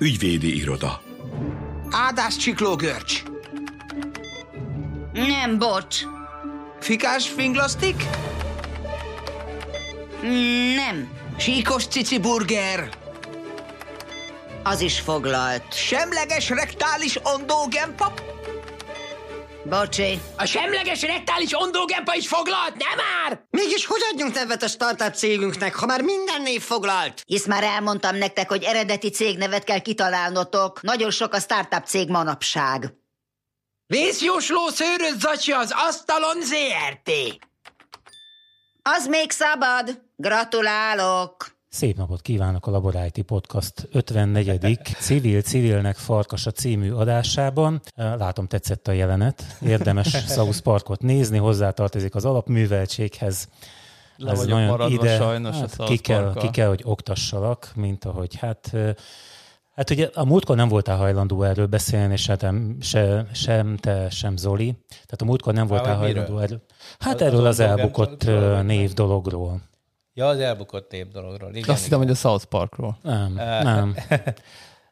Ügyvédi iroda. Áldás csiklógörcs. Nem, bocs. Fikás finglasztik? Nem. Síkos cici burger. Az is foglalt. Semleges rektális ondógenpap? Bocsi. A semleges rektális ondógempa is foglalt, nem már? Mégis hogy adjunk nevet a startup cégünknek, ha már minden név foglalt? Hisz már elmondtam nektek, hogy eredeti cégnevet kell kitalálnotok. Nagyon sok a startup cég manapság. Vészjósló szőrös zacsi az asztalon ZRT. Az még szabad. Gratulálok. Szép napot kívánok a Laboráti Podcast 54. Civil Civilnek Farkasa című adásában. Látom, tetszett a jelenet. Érdemes South Parkot nézni, hozzátartozik az alapműveltséghez. Le vagyok maradva sajnos hát, a ki kell, ki kell, hogy oktassalak, mint ahogy hát Hát ugye a múltkor nem voltál hajlandó erről beszélni, se, te, se, sem te, sem Zoli. Tehát a múltkor nem voltál hogy hajlandó erről. Hát Az- erről az az elbukott név dologról. Ja, az elbukott nép dologról. Igen, Azt hittem, hogy a South Parkról. Nem, nem.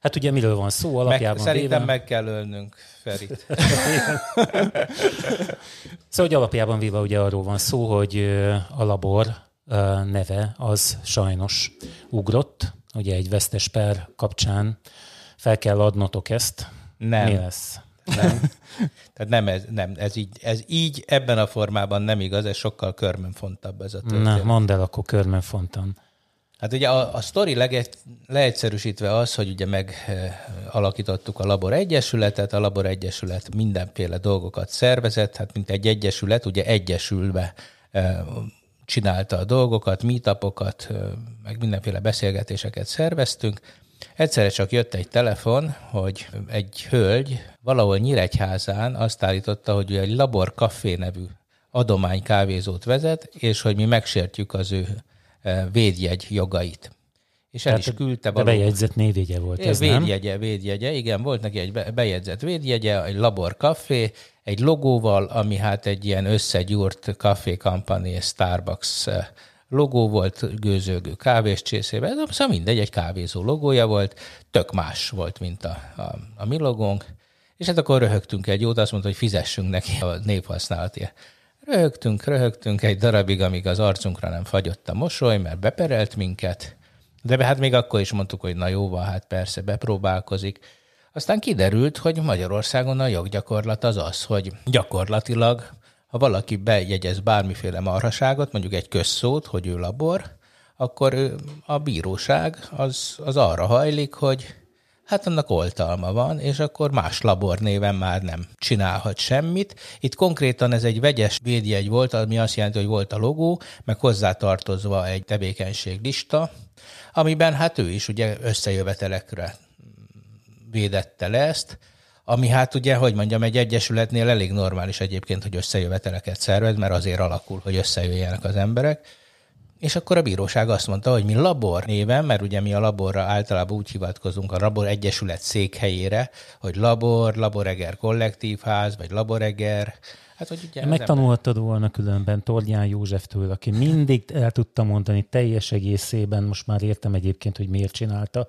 Hát ugye miről van szó meg, alapjában Szerintem véve? meg kell ölnünk Ferit. Szóval hogy alapjában véve ugye arról van szó, hogy a labor neve az sajnos ugrott. Ugye egy vesztes per kapcsán fel kell adnotok ezt. Nem. Mi lesz? Nem. Tehát nem ez, nem, ez így, ez így ebben a formában nem igaz, ez sokkal körmönfontabb ez a Na, történet. mondd el akkor körben fontan. Hát ugye a, a sztori leegyszerűsítve az, hogy ugye megalakítottuk a Labor Egyesületet, a Labor Egyesület mindenféle dolgokat szervezett, hát mint egy egyesület, ugye egyesülve eh, csinálta a dolgokat, meetupokat, eh, meg mindenféle beszélgetéseket szerveztünk. Egyszerre csak jött egy telefon, hogy egy hölgy valahol Nyíregyházán azt állította, hogy ő egy Labor Café nevű adomány kávézót vezet, és hogy mi megsértjük az ő eh, védjegy jogait. És el is küldte valahol. bejegyzett névjegye volt Ez ez, nem? védjegye, védjegye, igen, volt neki egy be- bejegyzett védjegye, egy Labor Café, egy logóval, ami hát egy ilyen összegyúrt Café Company Starbucks eh, logó volt, gőzölgő kávés csészében, szóval mindegy, egy kávézó logója volt, tök más volt, mint a, a, a mi logónk, és hát akkor röhögtünk egy jót, azt mondta, hogy fizessünk neki a névhasználatért. Röhögtünk, röhögtünk egy darabig, amíg az arcunkra nem fagyott a mosoly, mert beperelt minket, de hát még akkor is mondtuk, hogy na jó van, hát persze bepróbálkozik. Aztán kiderült, hogy Magyarországon a joggyakorlat az az, hogy gyakorlatilag, ha valaki bejegyez bármiféle marhaságot, mondjuk egy közszót, hogy ő labor, akkor a bíróság az, az arra hajlik, hogy hát annak oltalma van, és akkor más labor néven már nem csinálhat semmit. Itt konkrétan ez egy vegyes védjegy volt, ami azt jelenti, hogy volt a logó, meg hozzátartozva egy tevékenységlista, amiben hát ő is ugye összejövetelekre védette le ezt, ami hát ugye, hogy mondjam, egy egyesületnél elég normális egyébként, hogy összejöveteleket szervez, mert azért alakul, hogy összejöjjenek az emberek. És akkor a bíróság azt mondta, hogy mi labor néven, mert ugye mi a laborra általában úgy hivatkozunk a labor egyesület székhelyére, hogy labor, laboreger kollektívház, vagy laboreger. Hát, hogy ugye Megtanulhattad volna különben Torján Józseftől, aki mindig el tudta mondani teljes egészében, most már értem egyébként, hogy miért csinálta,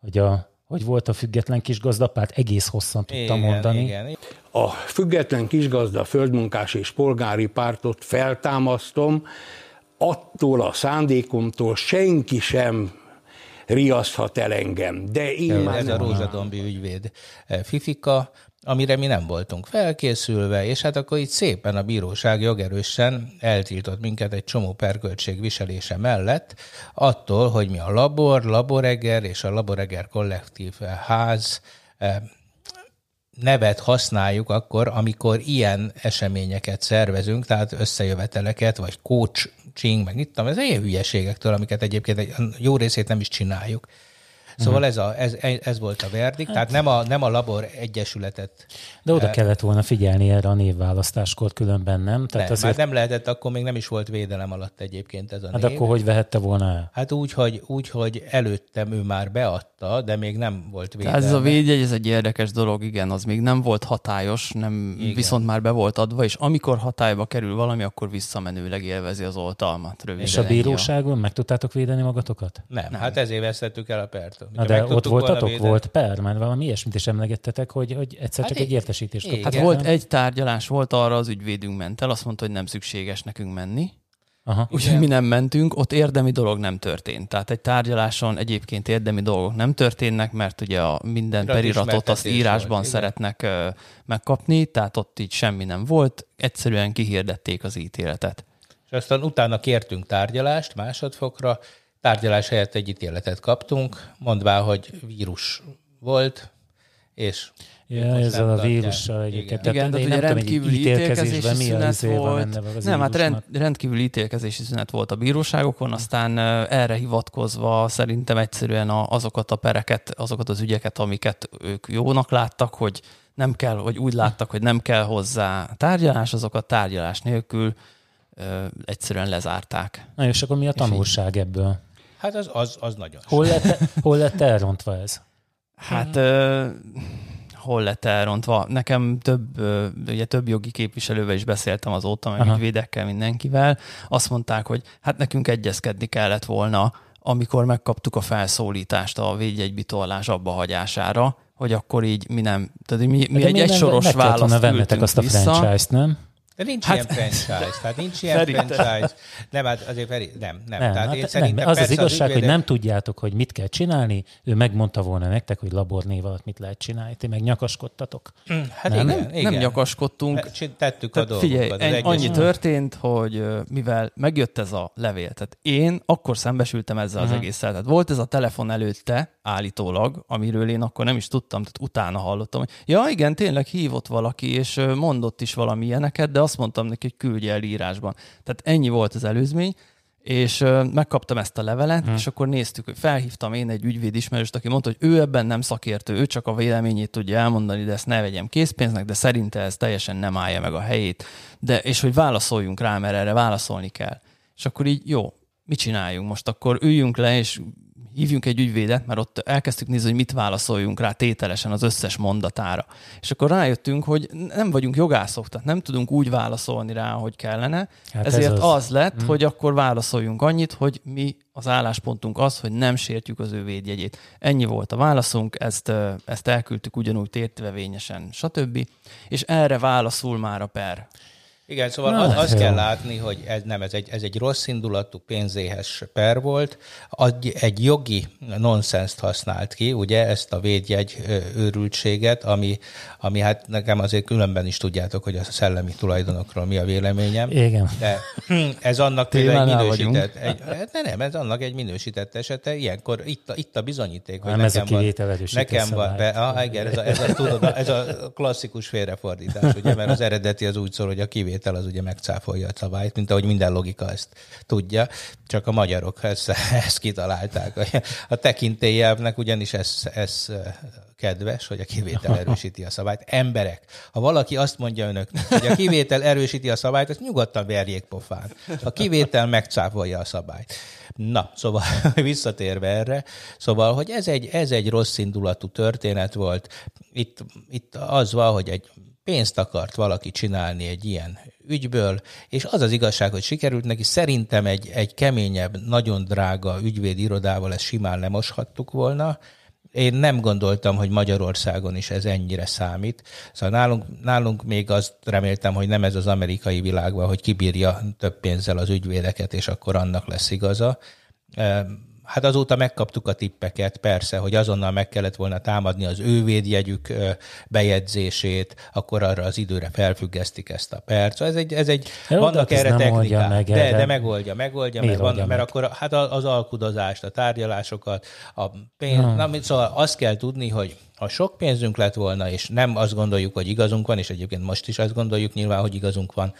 hogy, a, hogy volt a független kis gazdapárt, egész hosszan tudta igen, mondani. Igen, A független kisgazda földmunkás és polgári pártot feltámasztom, attól a szándékomtól senki sem riaszthat el engem. De én már Ez a nem rózsadombi ügyvéd Fifika, amire mi nem voltunk felkészülve, és hát akkor itt szépen a bíróság jogerősen eltiltott minket egy csomó perköltség viselése mellett, attól, hogy mi a labor, laboreger és a laboreger kollektív eh, ház eh, nevet használjuk akkor, amikor ilyen eseményeket szervezünk, tehát összejöveteleket, vagy coaching, meg itt, ez ilyen hülyeségektől, amiket egyébként egy jó részét nem is csináljuk. Szóval ez, a, ez, ez volt a verdikt, tehát nem a, nem a labor egyesületet. De oda kellett volna figyelni erre a névválasztáskor, különben nem. Tehát nem, azért, már nem lehetett, akkor még nem is volt védelem alatt egyébként ez a hát név. akkor hogy vehette volna el? Hát úgy hogy, úgy, hogy előttem ő már beadta, de még nem volt védelme. Tehát ez a védjegy, ez egy érdekes dolog, igen, az még nem volt hatályos, nem, Igen. viszont már be volt adva, és amikor hatályba kerül valami, akkor visszamenőleg élvezi az oltalmat. Röviden És a bíróságon meg tudtátok védeni magatokat? Nem, nem, hát ezért vesztettük el a pertől. Na de ott voltatok? Volt per, mert valami ilyesmit is emlegettetek, hogy, hogy egyszer Hát csak egy igen. értesítést kaptatok. Hát volt egy tárgyalás, volt arra az ügyvédünk ment el, azt mondta, hogy nem szükséges nekünk menni. Aha. Úgyhogy mi nem mentünk, ott érdemi dolog nem történt. Tehát egy tárgyaláson egyébként érdemi dolgok nem történnek, mert ugye a minden periratot azt írásban volt, igen. szeretnek ö, megkapni, tehát ott így semmi nem volt, egyszerűen kihirdették az ítéletet. És aztán utána kértünk tárgyalást másodfokra, tárgyalás helyett egy ítéletet kaptunk, mondvá, hogy vírus volt, és Ja, ezzel a vírussal egyébként. Igen. Tehát Igen, de ugye hogy rendkívüli ítélkezésben ítélkezési szünet volt. Nem, hát rend, rendkívüli ítélkezési szünet volt a bíróságokon, aztán erre hivatkozva szerintem egyszerűen azokat a pereket, azokat az ügyeket, amiket ők jónak láttak, hogy nem kell, vagy úgy láttak, hogy nem kell hozzá tárgyalás, azokat tárgyalás nélkül ö, egyszerűen lezárták. Na és akkor mi a tanulság ebből? hát az, az, az nagyon Hol lett, hol lett elrontva ez? Hát ö, hol lett elrontva? Nekem több, ugye több jogi képviselővel is beszéltem azóta, meg Aha. ügyvédekkel, mindenkivel. Azt mondták, hogy hát nekünk egyezkedni kellett volna, amikor megkaptuk a felszólítást a védjegybitorlás abba hagyására, hogy akkor így mi nem, tehát mi, mi De egy egysoros választ küldtünk azt a vissza. franchise-t, nem? De nincs Hát- ilyen franchise, tehát nincs ilyen Szerintem. franchise. Nem, hát azért Feri, nem, nem. Nem, tehát hát én nem. Az az igazság, hogy ügyvédek- nem tudjátok, hogy mit kell csinálni, ő megmondta volna nektek, hogy labornév alatt mit lehet csinálni, ti meg nyakaskodtatok. Hát Nem? igen, igen. Nem nyakaskodtunk, Hát Tettük a Tehát figyelj, dolgokat. az en, annyi történt, hogy mivel megjött ez a levél, tehát én akkor szembesültem ezzel az egésszel. Tehát volt ez a telefon előtte, állítólag, amiről én akkor nem is tudtam, tehát utána hallottam, hogy ja igen, tényleg hívott valaki, és mondott is valami ilyeneket, de azt mondtam neki, hogy küldje el írásban. Tehát ennyi volt az előzmény, és megkaptam ezt a levelet, hmm. és akkor néztük, hogy felhívtam én egy ügyvéd ismerőst, aki mondta, hogy ő ebben nem szakértő, ő csak a véleményét tudja elmondani, de ezt ne vegyem készpénznek, de szerinte ez teljesen nem állja meg a helyét. De, és hogy válaszoljunk rá, mert erre válaszolni kell. És akkor így, jó, mit csináljunk most? Akkor üljünk le, és hívjunk egy ügyvédet, mert ott elkezdtük nézni, hogy mit válaszoljunk rá tételesen az összes mondatára. És akkor rájöttünk, hogy nem vagyunk jogászok, tehát nem tudunk úgy válaszolni rá, hogy kellene. Hát Hát ez Ezért az. az. lett, mm. hogy akkor válaszoljunk annyit, hogy mi az álláspontunk az, hogy nem sértjük az ő védjegyét. Ennyi volt a válaszunk, ezt, ezt elküldtük ugyanúgy tétvevényesen, stb. És erre válaszul már a per. Igen, szóval Na, az, azt kell látni, hogy ez nem, ez egy, ez egy rossz indulatú pénzéhes per volt, egy, jogi nonsenszt használt ki, ugye, ezt a védjegy őrültséget, ami, ami hát nekem azért különben is tudjátok, hogy a szellemi tulajdonokról mi a véleményem. Igen. De ez annak például egy minősített, egy, hát ne, nem, ez annak egy minősített esete. Ilyenkor itt a, itt a bizonyíték, hogy Nem, ez a nekem van, nekem van, be, ah, igen, ez a, ez, a, tudod, ez a klasszikus félrefordítás, ugye, mert az eredeti az úgy szól, hogy a kivétel az ugye megcáfolja a szabályt, mint ahogy minden logika ezt tudja, csak a magyarok ezt, ezt kitalálták. A tekintélyelvnek ugyanis ez, ez kedves, hogy a kivétel erősíti a szabályt. Emberek, ha valaki azt mondja önöknek, hogy a kivétel erősíti a szabályt, azt nyugodtan verjék pofán. A kivétel megcáfolja a szabályt. Na, szóval visszatérve erre, szóval, hogy ez egy, ez egy rossz indulatú történet volt. Itt, itt az van, hogy egy pénzt akart valaki csinálni egy ilyen ügyből, és az az igazság, hogy sikerült neki. Szerintem egy, egy keményebb, nagyon drága ügyvédi irodával ezt simán lemoshattuk volna, én nem gondoltam, hogy Magyarországon is ez ennyire számít. Szóval nálunk, nálunk még azt reméltem, hogy nem ez az amerikai világban, hogy kibírja több pénzzel az ügyvédeket, és akkor annak lesz igaza. Hát azóta megkaptuk a tippeket, persze, hogy azonnal meg kellett volna támadni az ő védjegyük bejegyzését, akkor arra az időre felfüggesztik ezt a perc. Szóval Ez egy, ez egy de vannak hát ez erre technikák. meg de, erre. de megoldja, megoldja, mert, van, oldja mert meg? akkor hát az alkudozást, a tárgyalásokat, a pénz, Hmm. na, szóval azt kell tudni, hogy ha sok pénzünk lett volna, és nem azt gondoljuk, hogy igazunk van, és egyébként most is azt gondoljuk nyilván, hogy igazunk van,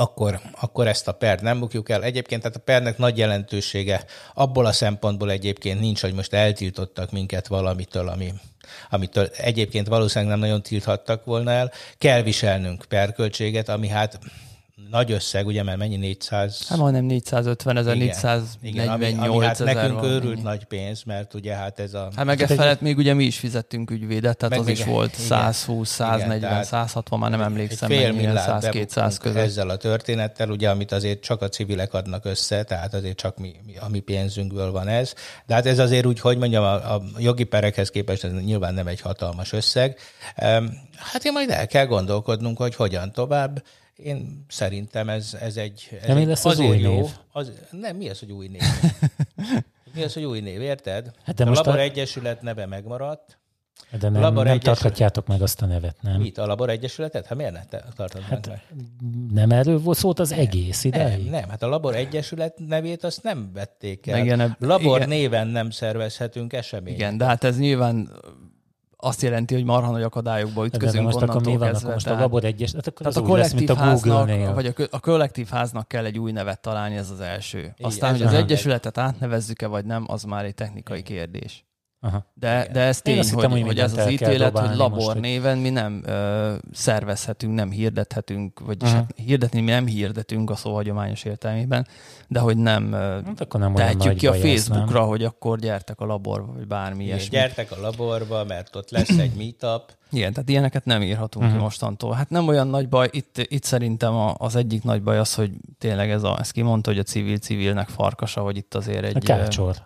akkor, akkor ezt a pert nem bukjuk el. Egyébként tehát a pernek nagy jelentősége abból a szempontból egyébként nincs, hogy most eltiltottak minket valamitől, ami, amitől egyébként valószínűleg nem nagyon tilthattak volna el. Kell viselnünk perköltséget, ami hát nagy összeg, ugye, mert mennyi 400... Hát majdnem 450 ezer, Igen, 448 ami, ami hát nekünk őrült nagy pénz, mert ugye hát ez a... Hát meg e felett még ugye mi is fizettünk ügyvédet, tehát Meg az még- is volt igen. 120, 140, Igen, tehát 160, már nem emlékszem, fél milliárd 100-200 bebuktunk között. ezzel a történettel, ugye, amit azért csak a civilek adnak össze, tehát azért csak mi, mi, a mi pénzünkből van ez. De hát ez azért úgy, hogy mondjam, a, a jogi perekhez képest ez nyilván nem egy hatalmas összeg. Hát én majd el kell gondolkodnunk, hogy hogyan tovább. Én szerintem ez, ez egy... Ez De mi egy lesz az új jó, név? Az, nem, mi az, hogy új név? mi az, hogy új név, érted? Hát de a most Labor a- Egyesület neve megmaradt. De nem, Labor nem Egyesület. tarthatjátok meg azt a nevet, nem? Mit, a Labor Egyesületet? Hát miért ne te- tartod hát, meg? Nem erről volt szólt az egész Nem, ideig? nem, hát a Labor Egyesület nevét azt nem vették el. Meg ilyen ebb- Labor igen. néven nem szervezhetünk eseményt. Igen, de hát ez nyilván azt jelenti, hogy marha nagy akadályokba de ütközünk most akkor onnantól mi van? kezdve. Akkor most a tehát- labor egyes, hát akkor Tehát az a lesz, kollektív a háznak, Google-nél. vagy a, a kollektív háznak kell egy új nevet találni, ez az első. Aztán, ez hogy az a- egyesületet átnevezzük-e, vagy nem, az már egy technikai kérdés. Aha. De, de ez Én tény, hogy, hittem, hogy hogy ez az ítélet, hogy labor most, néven mi nem ö, szervezhetünk, nem hirdethetünk, vagyis hát hirdetni mi nem hirdetünk a szó hagyományos értelmében, de hogy nem Hát akkor nem tehetjük ki a Facebookra, hogy akkor gyertek a laborba, vagy bármi Igen, ilyesmi. gyertek a laborba, mert ott lesz egy meetup. Igen, tehát ilyeneket nem írhatunk Mhm. uh-huh. ki mostantól. Hát nem olyan nagy baj, itt, itt szerintem a, az egyik nagy baj az, hogy tényleg ez a, ezt kimondta, hogy a civil civilnek farkasa, hogy itt azért A egy... kácsor.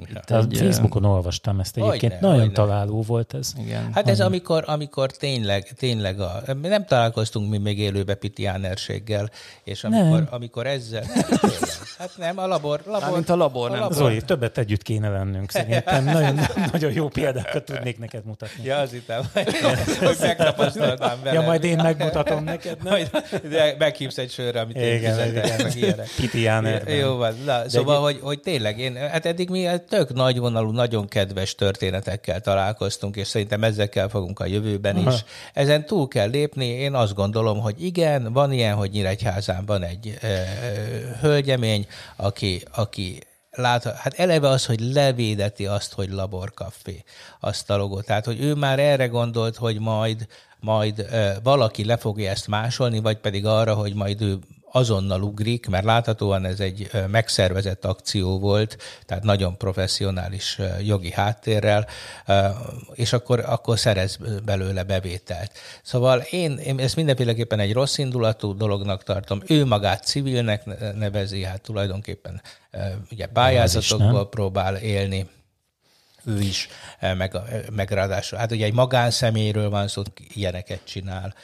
Itt A egy, Facebookon olvastam ezt Hogyne, egyébként. Nagyon hogyne. találó volt ez. Igen. Hát ez amikor, amikor tényleg, tényleg a, nem találkoztunk mi még élőbe pitiánerséggel, és amikor, Nem. amikor ezzel, hát nem, a labor, labor Mármint a labor, nem. Zoli, többet együtt kéne lennünk szerintem. Nagyon, nagyon jó példákat tudnék neked mutatni. Ja, az itt, hogy megtapasztaltam. Ja, majd én megmutatom neked, nem? Majd de meghívsz egy sörre, amit én Igen, fizetek, igen. Jánerben. Jó van. Na, szóval, hogy, hogy tényleg, én, hát eddig mi tök nagyvonalú, nagyon kedves történetekkel találkoztunk, és szerintem ezekkel fogunk a jövőben is. Aha. Ezen túl kell lépni. Én azt gondolom, hogy igen, van ilyen, hogy Nyíregyházán van egy e, hölgyemény, aki, aki lát, hát eleve az, hogy levédeti azt, hogy laborkafé, azt a logót. Tehát, hogy ő már erre gondolt, hogy majd, majd e, valaki le fogja ezt másolni, vagy pedig arra, hogy majd ő azonnal ugrik, mert láthatóan ez egy megszervezett akció volt, tehát nagyon professzionális jogi háttérrel, és akkor, akkor szerez belőle bevételt. Szóval én, én ezt mindenféleképpen egy rossz indulatú dolognak tartom. Ő magát civilnek ne- nevezi, hát tulajdonképpen ugye pályázatokból próbál élni ő is, eh, meg, meg ráadásul, hát ugye egy magánszemélyről van szó, ilyeneket csinál.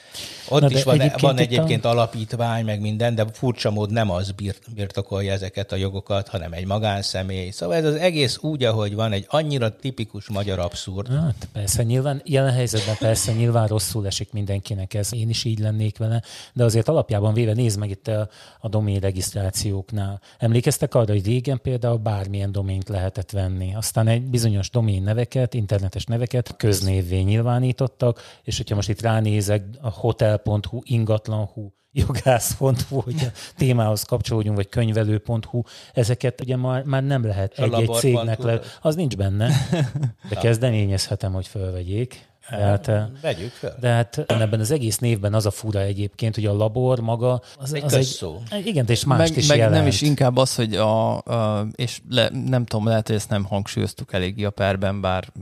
Ott Na is van egyébként van itt a- egyébként alapítvány, meg minden, de furcsa mód nem az birt, birtokolja ezeket a jogokat, hanem egy magánszemély. Szóval ez az egész úgy, ahogy van, egy annyira tipikus magyar abszurd. Hát persze, nyilván jelen helyzetben persze nyilván rosszul esik mindenkinek ez. Én is így lennék vele, de azért alapjában véve nézd meg itt a, a domén regisztrációknál. Emlékeztek arra, hogy régen például bármilyen domént lehetett venni. Aztán egy bizonyos domén neveket, internetes neveket köznévvé nyilvánítottak, és hogyha most itt ránézek a hotel.hu, ingatlan.hu, jogász.hu, hogy a témához kapcsolódjunk, vagy könyvelő.hu, ezeket ugye már, már nem lehet egy-egy cégnek le... az- Az nincs benne, de kezdeményezhetem, hogy fölvegyék. Hát, eh, Vegyük fel. de hát ebben az egész névben az a fura egyébként, hogy a labor maga az, Egy az egy, igen, és mást meg, is meg jelent. nem is inkább az, hogy a, a és le, nem tudom, lehet, hogy ezt nem hangsúlyoztuk eléggé a perben, bár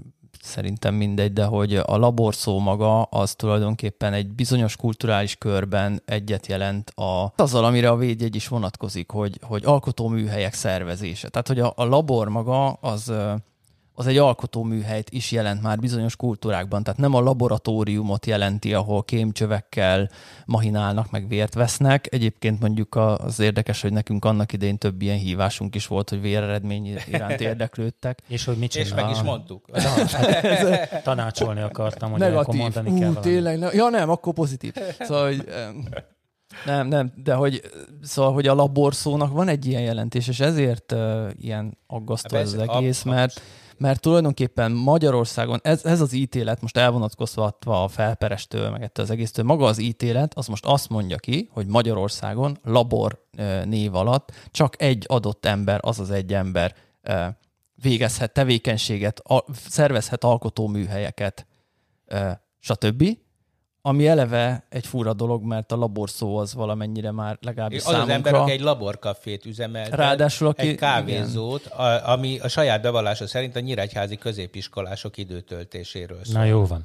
szerintem mindegy, de hogy a labor szó maga az tulajdonképpen egy bizonyos kulturális körben egyet jelent a, azzal, amire a védjegy is vonatkozik, hogy, hogy alkotóműhelyek szervezése. Tehát, hogy a, a labor maga az az egy alkotóműhelyt is jelent már bizonyos kultúrákban, tehát nem a laboratóriumot jelenti, ahol kémcsövekkel mahinálnak, meg vért vesznek. Egyébként mondjuk az érdekes, hogy nekünk annak idején több ilyen hívásunk is volt, hogy véreredmény iránt érdeklődtek. És hogy mit És csinál? meg is mondtuk. Tanácsolni akartam, hogy akkor Negatív. mondani Ú, kell tényleg, ne, ja nem, akkor pozitív. Szóval, hogy, em, nem, nem, de hogy, szóval, hogy a laborszónak van egy ilyen jelentés, és ezért uh, ilyen aggasztó Hát ez az egész, ab- mert mert tulajdonképpen Magyarországon ez, ez az ítélet, most elvonatkoztatva a felperestől, meg ettől az egésztől, maga az ítélet, az most azt mondja ki, hogy Magyarországon labor név alatt csak egy adott ember, az az egy ember végezhet tevékenységet, szervezhet alkotóműhelyeket, stb., ami eleve egy fura dolog, mert a laborszó az valamennyire már legalábbis Az az számunkra... ember, aki egy laborkafét üzemelt, Ráadásul aki- egy kávézót, a, ami a saját bevallása szerint a nyíregyházi középiskolások időtöltéséről szól. Na jó van.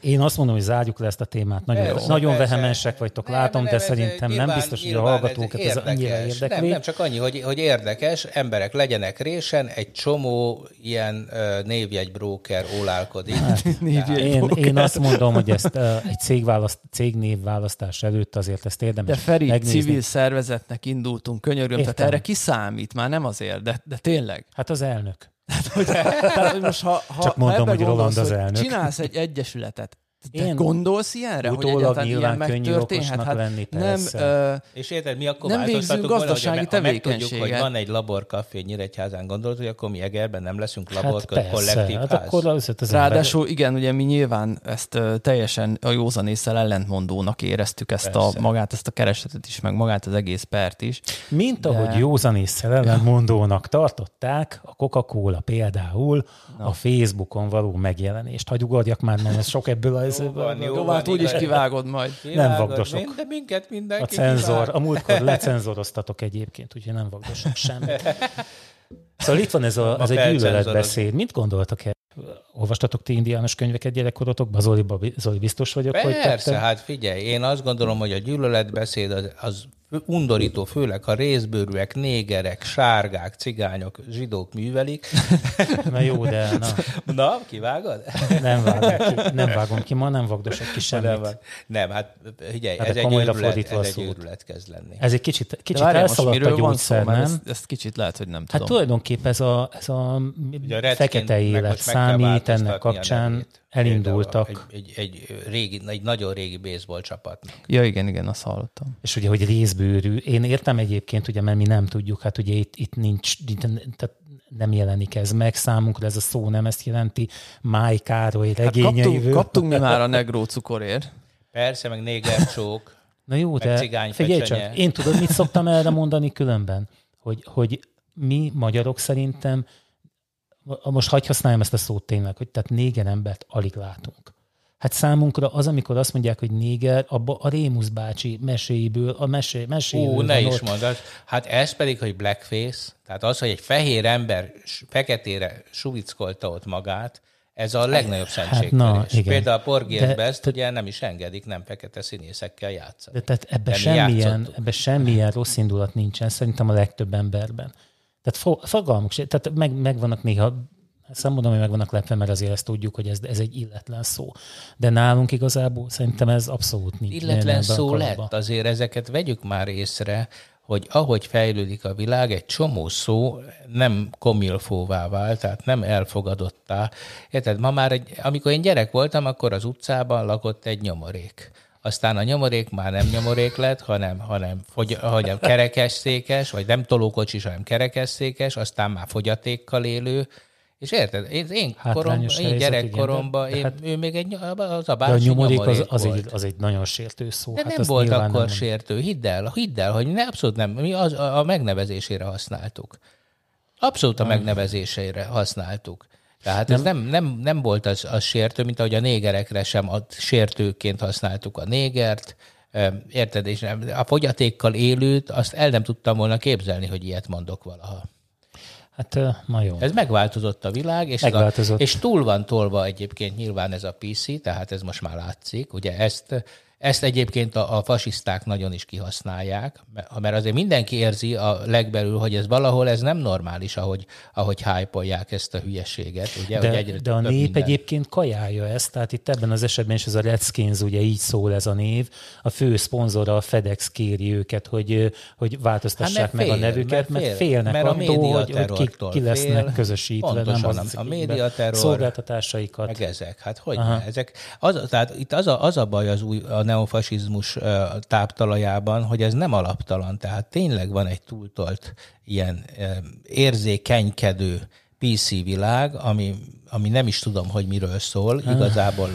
Én azt mondom, hogy zárjuk le ezt a témát. Nagyon, Persze, nagyon persze. vehemensek vagytok, Nem, látom, nem, de ez szerintem nyilván- nem biztos, hogy a hallgatókat ez annyira érdekes. érdekli. Nem, nem csak annyi, hogy, hogy érdekes, emberek legyenek résen, egy csomó ilyen uh, névjegybróker ólálkodik. Névjegy Én, én azt mondom, hogy ezt uh, egy cégválaszt, cégnévválasztás előtt azért ezt érdemes De Feri, megnézni. civil szervezetnek indultunk, könyörgöm, Értem. tehát erre kiszámít, már nem azért, de, de tényleg. Hát az elnök. Tehát, hogy most ha, ha, Csak mondom, ha hogy Roland az elnök. Csinálsz egy egyesületet, te Én gondolsz ilyenre, hogy egyáltalán nyilván ilyen megtörténhet? okosnak lenni, nem, persze. ö, És érted, mi akkor Nem végzünk gazdasági me- ha megtudjuk, hogy tevékenységet. van egy laborkafé Nyíregyházán, gondolod, hogy akkor mi Egerben nem leszünk Hát labor persze, kollektív hát ház? akkor az, Ráadásul igen, ugye mi nyilván ezt ö, teljesen a józanésszel ellentmondónak éreztük ezt Persze. a magát, ezt a keresetet is, meg magát az egész pert is. Mint De- ahogy józanésszel ellenmondónak tartották a Coca-Cola például a Facebookon való megjelenést. Hagy ugorjak már, mert ez sok ebből a... hát úgyis igaz. kivágod majd. Kivágod, vagdosok. mind- De minket mindenki A cenzor, kivág. a múltkor lecenzoroztatok egyébként, úgyhogy nem vagdosok semmit. Szóval itt van ez a, ez egy felcenzorozunk. gyűlöletbeszéd. Mit gondoltak el? Olvastatok ti indiános könyveket gyerekkorotokban? Zoli, Zoli biztos vagyok, hogy Persze, hát figyelj, én azt gondolom, hogy a gyűlöletbeszéd az, az undorító, főleg ha részbőrűek, négerek, sárgák, cigányok, zsidók művelik. Na jó, de na, Na, kivágod? nem, vágom ki, nem vágom ki, ma nem vagdosok ki semmit. Nem, nem, hát figyelj, Hát ez egy, őrület, a ez egy őrület kezd lenni. Ez egy kicsit, kicsit várjál, most elszaladt a szó, gyógyszer, mert nem? ezt, ezt kicsit lehet, hogy nem Hát tudom. tulajdonképp ez a, ez a Ugye a fekete élet számít változtatni ennek kapcsán. Elindultak. Egy, egy, egy, régi, egy nagyon régi baseball csapatnak. Ja, igen, igen, azt hallottam. És ugye, hogy részbőrű. Én értem egyébként, ugye, mert mi nem tudjuk, hát ugye itt, itt nincs, itt, tehát nem jelenik ez meg számunkra, ez a szó nem ezt jelenti. Máj Károly Hát regényeiből. kaptunk, kaptunk mi már a negró cukorért. Persze, meg négercsók. Na jó, de cigány figyelj csak, én tudod, mit szoktam erre mondani különben? Hogy, hogy mi magyarok szerintem, most hagyj használjam ezt a szót tényleg, hogy tehát néger embert alig látunk. Hát számunkra az, amikor azt mondják, hogy néger, abba a Rémusz bácsi meséiből, a mesé, meséből Ú, ne is ott. mondd. azt. Hát ez pedig, hogy blackface, tehát az, hogy egy fehér ember feketére suvickolta ott magát, ez a legnagyobb Hát na, szentségtörés. igen. Például a Porgérbe De- ezt ugye nem is engedik, nem fekete színészekkel játszani. De tehát ebben semmilyen, ebbe semmilyen rossz indulat nincsen, szerintem a legtöbb emberben. Tehát fo- fogalmuk se, tehát meg, megvannak néha, ezt nem mondom, hogy megvannak lepve, mert azért ezt tudjuk, hogy ez, ez egy illetlen szó. De nálunk igazából szerintem ez abszolút nincs. Illetlen szó lett, azért ezeket vegyük már észre, hogy ahogy fejlődik a világ, egy csomó szó nem komilfóvá vált, tehát nem elfogadottá. Érted, ma már, egy, amikor én gyerek voltam, akkor az utcában lakott egy nyomorék. Aztán a nyomorék már nem nyomorék lett, hanem, hanem, fogy, hanem kerekesszékes, vagy nem tolókocsis, hanem kerekesszékes, aztán már fogyatékkal élő. És érted, én, én, korom, én gyerekkoromban, igen, de- én, de ő még egy, az a De a bácsi nyomorék az, nyomorék az, volt. egy, az egy nagyon sértő szó. De hát nem volt akkor nem sértő, hidd el, hidd el, hogy ne, abszolút nem, mi az, a megnevezésére használtuk. Abszolút a megnevezésére használtuk. Tehát nem. ez nem, nem, nem volt az, az sértő, mint ahogy a négerekre sem a sértőként használtuk a négert, Érted? És a fogyatékkal élőt, azt el nem tudtam volna képzelni, hogy ilyet mondok valaha. Hát na jó. Ez megváltozott a világ, és, Megváltozott. A, és túl van tolva egyébként nyilván ez a PC, tehát ez most már látszik. Ugye ezt, ezt egyébként a, a fasiszták nagyon is kihasználják, mert azért mindenki érzi a legbelül, hogy ez valahol ez nem normális, ahogy, ahogy hype ezt a hülyeséget. Ugye, hogy De, egyre de a nép minden. egyébként kajálja ezt, tehát itt ebben az esetben is ez a Redskins, ugye így szól ez a név, a fő szponzora a FedEx kéri őket, hogy, hogy változtassák Hát, meg mert a fél, nevüket, mert, mert fél. félnek Mert a hogy, hogy ki, ki lesznek fél. közösítve, nem a- az a médiaterror- szolgáltatásaikat. Meg ezek, hát hogy ne, ezek, az, tehát itt az a, az a baj az új, a neofasizmus táptalajában, hogy ez nem alaptalan, tehát tényleg van egy túltolt ilyen érzékenykedő PC világ, ami, ami nem is tudom, hogy miről szól, igazából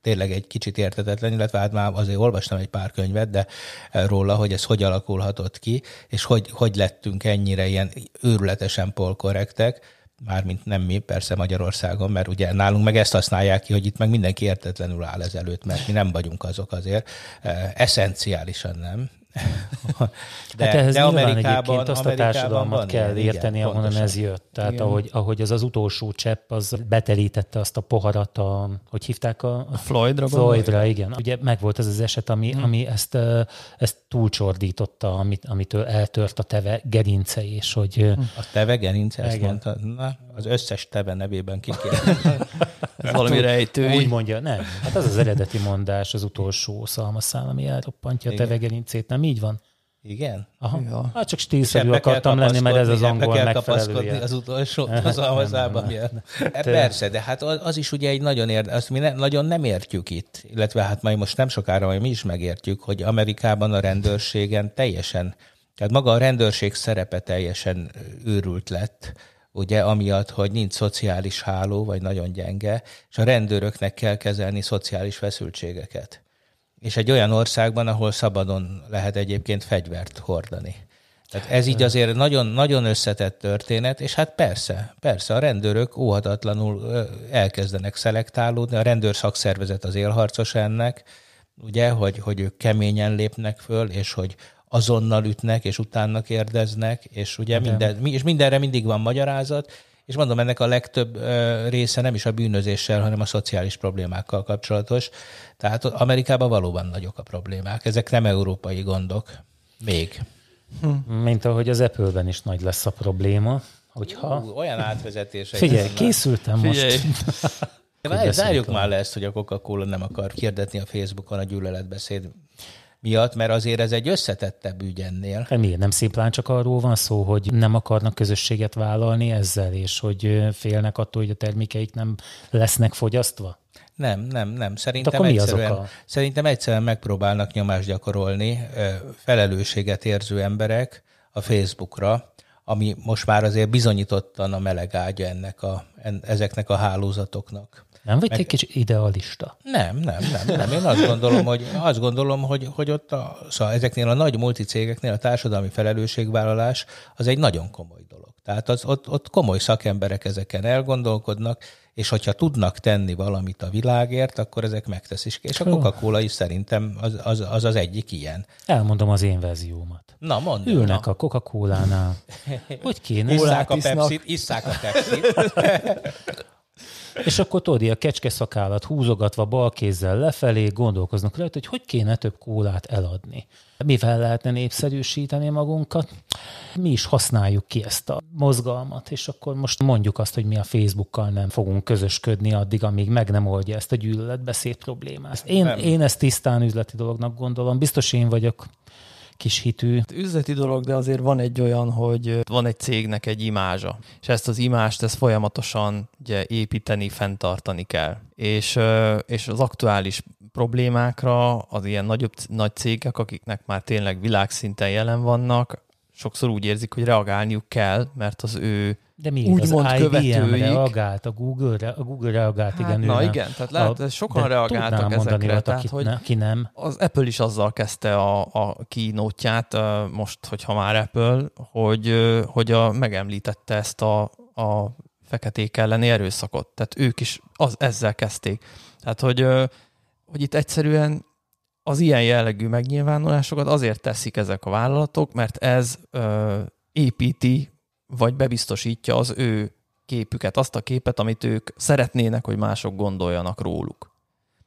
tényleg egy kicsit értetetlen, illetve hát már azért olvastam egy pár könyvet, de róla, hogy ez hogy alakulhatott ki, és hogy, hogy lettünk ennyire ilyen őrületesen polkorrektek, mármint nem mi, persze Magyarországon, mert ugye nálunk meg ezt használják ki, hogy itt meg mindenki értetlenül áll ezelőtt, mert mi nem vagyunk azok azért, eszenciálisan nem. De, hát ehhez de nyilván Amerikában, egyébként azt a Amerikában társadalmat van kell ilyen, érteni, igen, ahonnan pontosan. ez jött. Tehát ahogy, ahogy az az utolsó csepp, az betelítette azt a poharat, a, hogy hívták a, a Floydra Floydra, igen. Ugye megvolt ez az eset, ami, hmm. ami ezt, ezt túlcsordította, amit, amitől eltört a teve gerince, és hogy hmm. A teve gerince, ezt Igen. mondta, na, az összes teve nevében ki kéne. Ez valami rejtői. úgy mondja, nem. Hát az az eredeti mondás, az utolsó szalmaszál, ami elroppantja a Igen. teve gerincét, nem így van? Igen? Aha. Ja. Hát csak stílszerű akartam lenni, mert ez az angol kell megfelelője. kapaszkodni az utolsó az almazában. milyen. E, Persze, de hát az, is ugye egy nagyon érde, azt mi ne, nagyon nem értjük itt, illetve hát majd most nem sokára majd mi is megértjük, hogy Amerikában a rendőrségen teljesen, tehát maga a rendőrség szerepe teljesen őrült lett, ugye, amiatt, hogy nincs szociális háló, vagy nagyon gyenge, és a rendőröknek kell kezelni szociális feszültségeket. És egy olyan országban, ahol szabadon lehet egyébként fegyvert hordani. Tehát ez így azért nagyon, nagyon összetett történet, és hát persze, persze, a rendőrök óhatatlanul elkezdenek szelektálódni, a rendőr szakszervezet az élharcos ennek, ugye, hogy, hogy ők keményen lépnek föl, és hogy azonnal ütnek, és utána kérdeznek, és ugye minden, mi- és mindenre mindig van magyarázat, és mondom, ennek a legtöbb része nem is a bűnözéssel, hanem a szociális problémákkal kapcsolatos. Tehát Amerikában valóban nagyok a problémák. Ezek nem európai gondok. Még. Mint ahogy az Apple-ben is nagy lesz a probléma, hogyha... Ú, olyan átvezetések. Figyelj, vannak. készültem Figyelj, most. Várj, Zárjuk róla. már le ezt, hogy a Coca-Cola nem akar hirdetni a Facebookon a gyűlöletbeszéd miatt, mert azért ez egy összetettebb ügy ennél. Hát miért nem szimplán csak arról van szó, hogy nem akarnak közösséget vállalni ezzel, és hogy félnek attól, hogy a termékeik nem lesznek fogyasztva? Nem, nem, nem. Szerintem akkor mi egyszerűen, oka? szerintem egyszerűen megpróbálnak nyomást gyakorolni felelősséget érző emberek a Facebookra, ami most már azért bizonyítottan a meleg ágya ennek a, en, ezeknek a hálózatoknak. Nem vagy te egy kicsit idealista? Nem, nem, nem, nem. Én azt gondolom, hogy, azt gondolom, hogy, hogy ott a, szóval ezeknél a nagy multicégeknél a társadalmi felelősségvállalás az egy nagyon komoly dolog. Tehát az, ott, ott komoly szakemberek ezeken elgondolkodnak, és hogyha tudnak tenni valamit a világért, akkor ezek megteszik. És a Coca-Cola is szerintem az az, az, az egyik ilyen. Elmondom az én verziómat. Na, mondd. Ülnek na. a Coca-Colánál. Hogy kéne? Isszák a. Pepsit, isszák a Pepsit. És akkor tudod, a kecske szakállat húzogatva bal kézzel lefelé gondolkoznak rajta, hogy hogy kéne több kólát eladni. Mivel lehetne népszerűsíteni magunkat? Mi is használjuk ki ezt a mozgalmat, és akkor most mondjuk azt, hogy mi a Facebookkal nem fogunk közösködni addig, amíg meg nem oldja ezt a gyűlöletbeszéd problémát. Én, én ezt tisztán üzleti dolognak gondolom. Biztos én vagyok kis hitű. üzleti dolog, de azért van egy olyan, hogy van egy cégnek egy imázsa, és ezt az imást ezt folyamatosan ugye, építeni, fenntartani kell. És, és az aktuális problémákra az ilyen nagyobb, nagy cégek, akiknek már tényleg világszinten jelen vannak, sokszor úgy érzik, hogy reagálniuk kell, mert az ő De miért úgymond az követőik... reagált, a Google, a Google reagált, Hát, igen. na őre. igen, tehát lehet, hogy sokan reagáltak ezekre, olyat, tehát, hogy- ne, ki nem. Az Apple is azzal kezdte a, a kínótját, most, hogyha már Apple, hogy, hogy a, megemlítette ezt a, a feketék elleni erőszakot. Tehát ők is az, ezzel kezdték. Tehát, hogy, hogy itt egyszerűen az ilyen jellegű megnyilvánulásokat azért teszik ezek a vállalatok, mert ez ö, építi, vagy bebiztosítja az ő képüket, azt a képet, amit ők szeretnének, hogy mások gondoljanak róluk.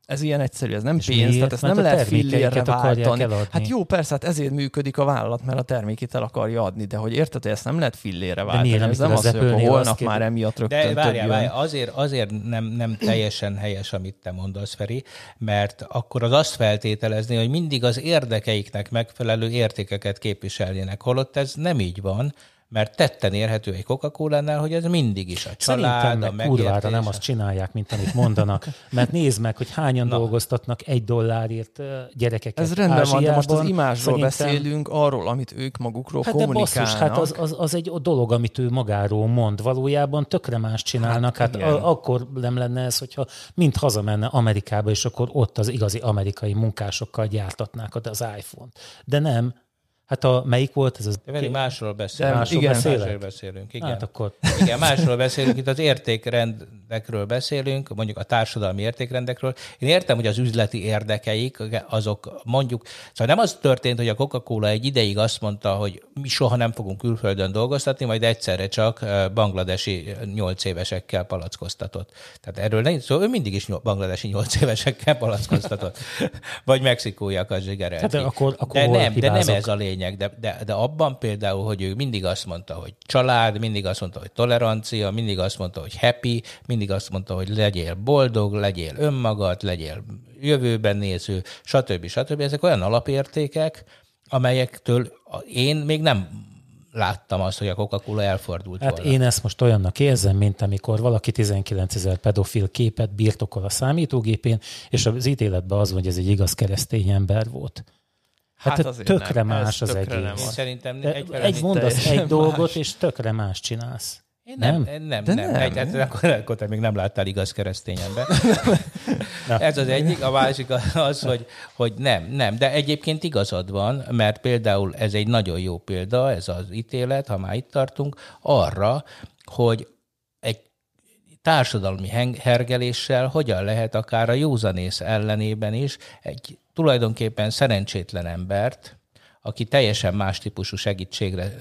Ez ilyen egyszerű, ez nem És pénz, miért? tehát ezt Mert nem a lehet fillérre váltani. eladni. Hát jó, persze, hát ezért működik a vállalat, mert a termékét el akarja adni, de hogy érted, hogy ezt nem lehet fillére váltani. miért, ez nem az, az hogy akkor holnap már emiatt rögtön De várjál, várjál, azért, azért nem, nem teljesen helyes, amit te mondasz, Feri, mert akkor az azt feltételezni, hogy mindig az érdekeiknek megfelelő értékeket képviseljenek, holott ez nem így van, mert tetten érhető egy coca hogy ez mindig is a család, Szerintem a meg kurvára nem azt csinálják, mint amit mondanak. Mert nézd meg, hogy hányan Na. dolgoztatnak egy dollárért gyerekeket Ez rendben van, de most az Ázsiában. Szerintem- beszélünk, arról, amit ők magukról Hát de kommunikálnak. basszus, hát az, az, az egy dolog, amit ő magáról mond. Valójában tökre más csinálnak. Hát, hát igen. akkor nem lenne ez, hogyha mind hazamenne Amerikába, és akkor ott az igazi amerikai munkásokkal gyártatnák az iPhone-t. De nem, Hát a, melyik volt ez az? De pedig másról beszélünk. Másról igen, beszélek? Másról beszélünk, igen. Hát akkor Igen, másról beszélünk, itt az értékrendekről beszélünk, mondjuk a társadalmi értékrendekről. Én értem, hogy az üzleti érdekeik, azok mondjuk, szóval nem az történt, hogy a Coca-Cola egy ideig azt mondta, hogy mi soha nem fogunk külföldön dolgoztatni, majd egyszerre csak bangladesi nyolc évesekkel palackoztatott. Tehát erről nem, szóval ő mindig is bangladesi nyolc évesekkel palackoztatott. Vagy mexikóiakat zsigerelt. Hát akkor- akkor de nem, de nem ez a lényeg, de, de, de abban például, hogy ő mindig azt mondta, hogy család, mindig azt mondta, hogy tolerancia, mindig azt mondta, hogy happy, mindig azt mondta, hogy legyél boldog, legyél önmagad, legyél jövőben néző, stb. stb. Ezek olyan alapértékek, amelyektől én még nem láttam azt, hogy a Coca-Cola elfordult Hát volna. én ezt most olyannak érzem, mint amikor valaki 19 ezer pedofil képet birtokol a számítógépén, és az ítéletben az hogy ez egy igaz keresztény ember volt. Hát, hát azért tökre nem, más ez az tökre egész. nem az. szerintem egyfelől egy mondasz egy dolgot, más. és tökre más csinálsz. Én nem, Nem? nem, nem. De nem. nem. Egy, hát akkor, akkor te még nem láttál igaz keresztény ember. Ez az egyik, a másik az, hogy, hogy nem, nem. De egyébként igazad van, mert például ez egy nagyon jó példa, ez az ítélet, ha már itt tartunk, arra, hogy egy társadalmi hergeléssel hogyan lehet akár a józanész ellenében is egy tulajdonképpen szerencsétlen embert, aki teljesen más típusú segítségre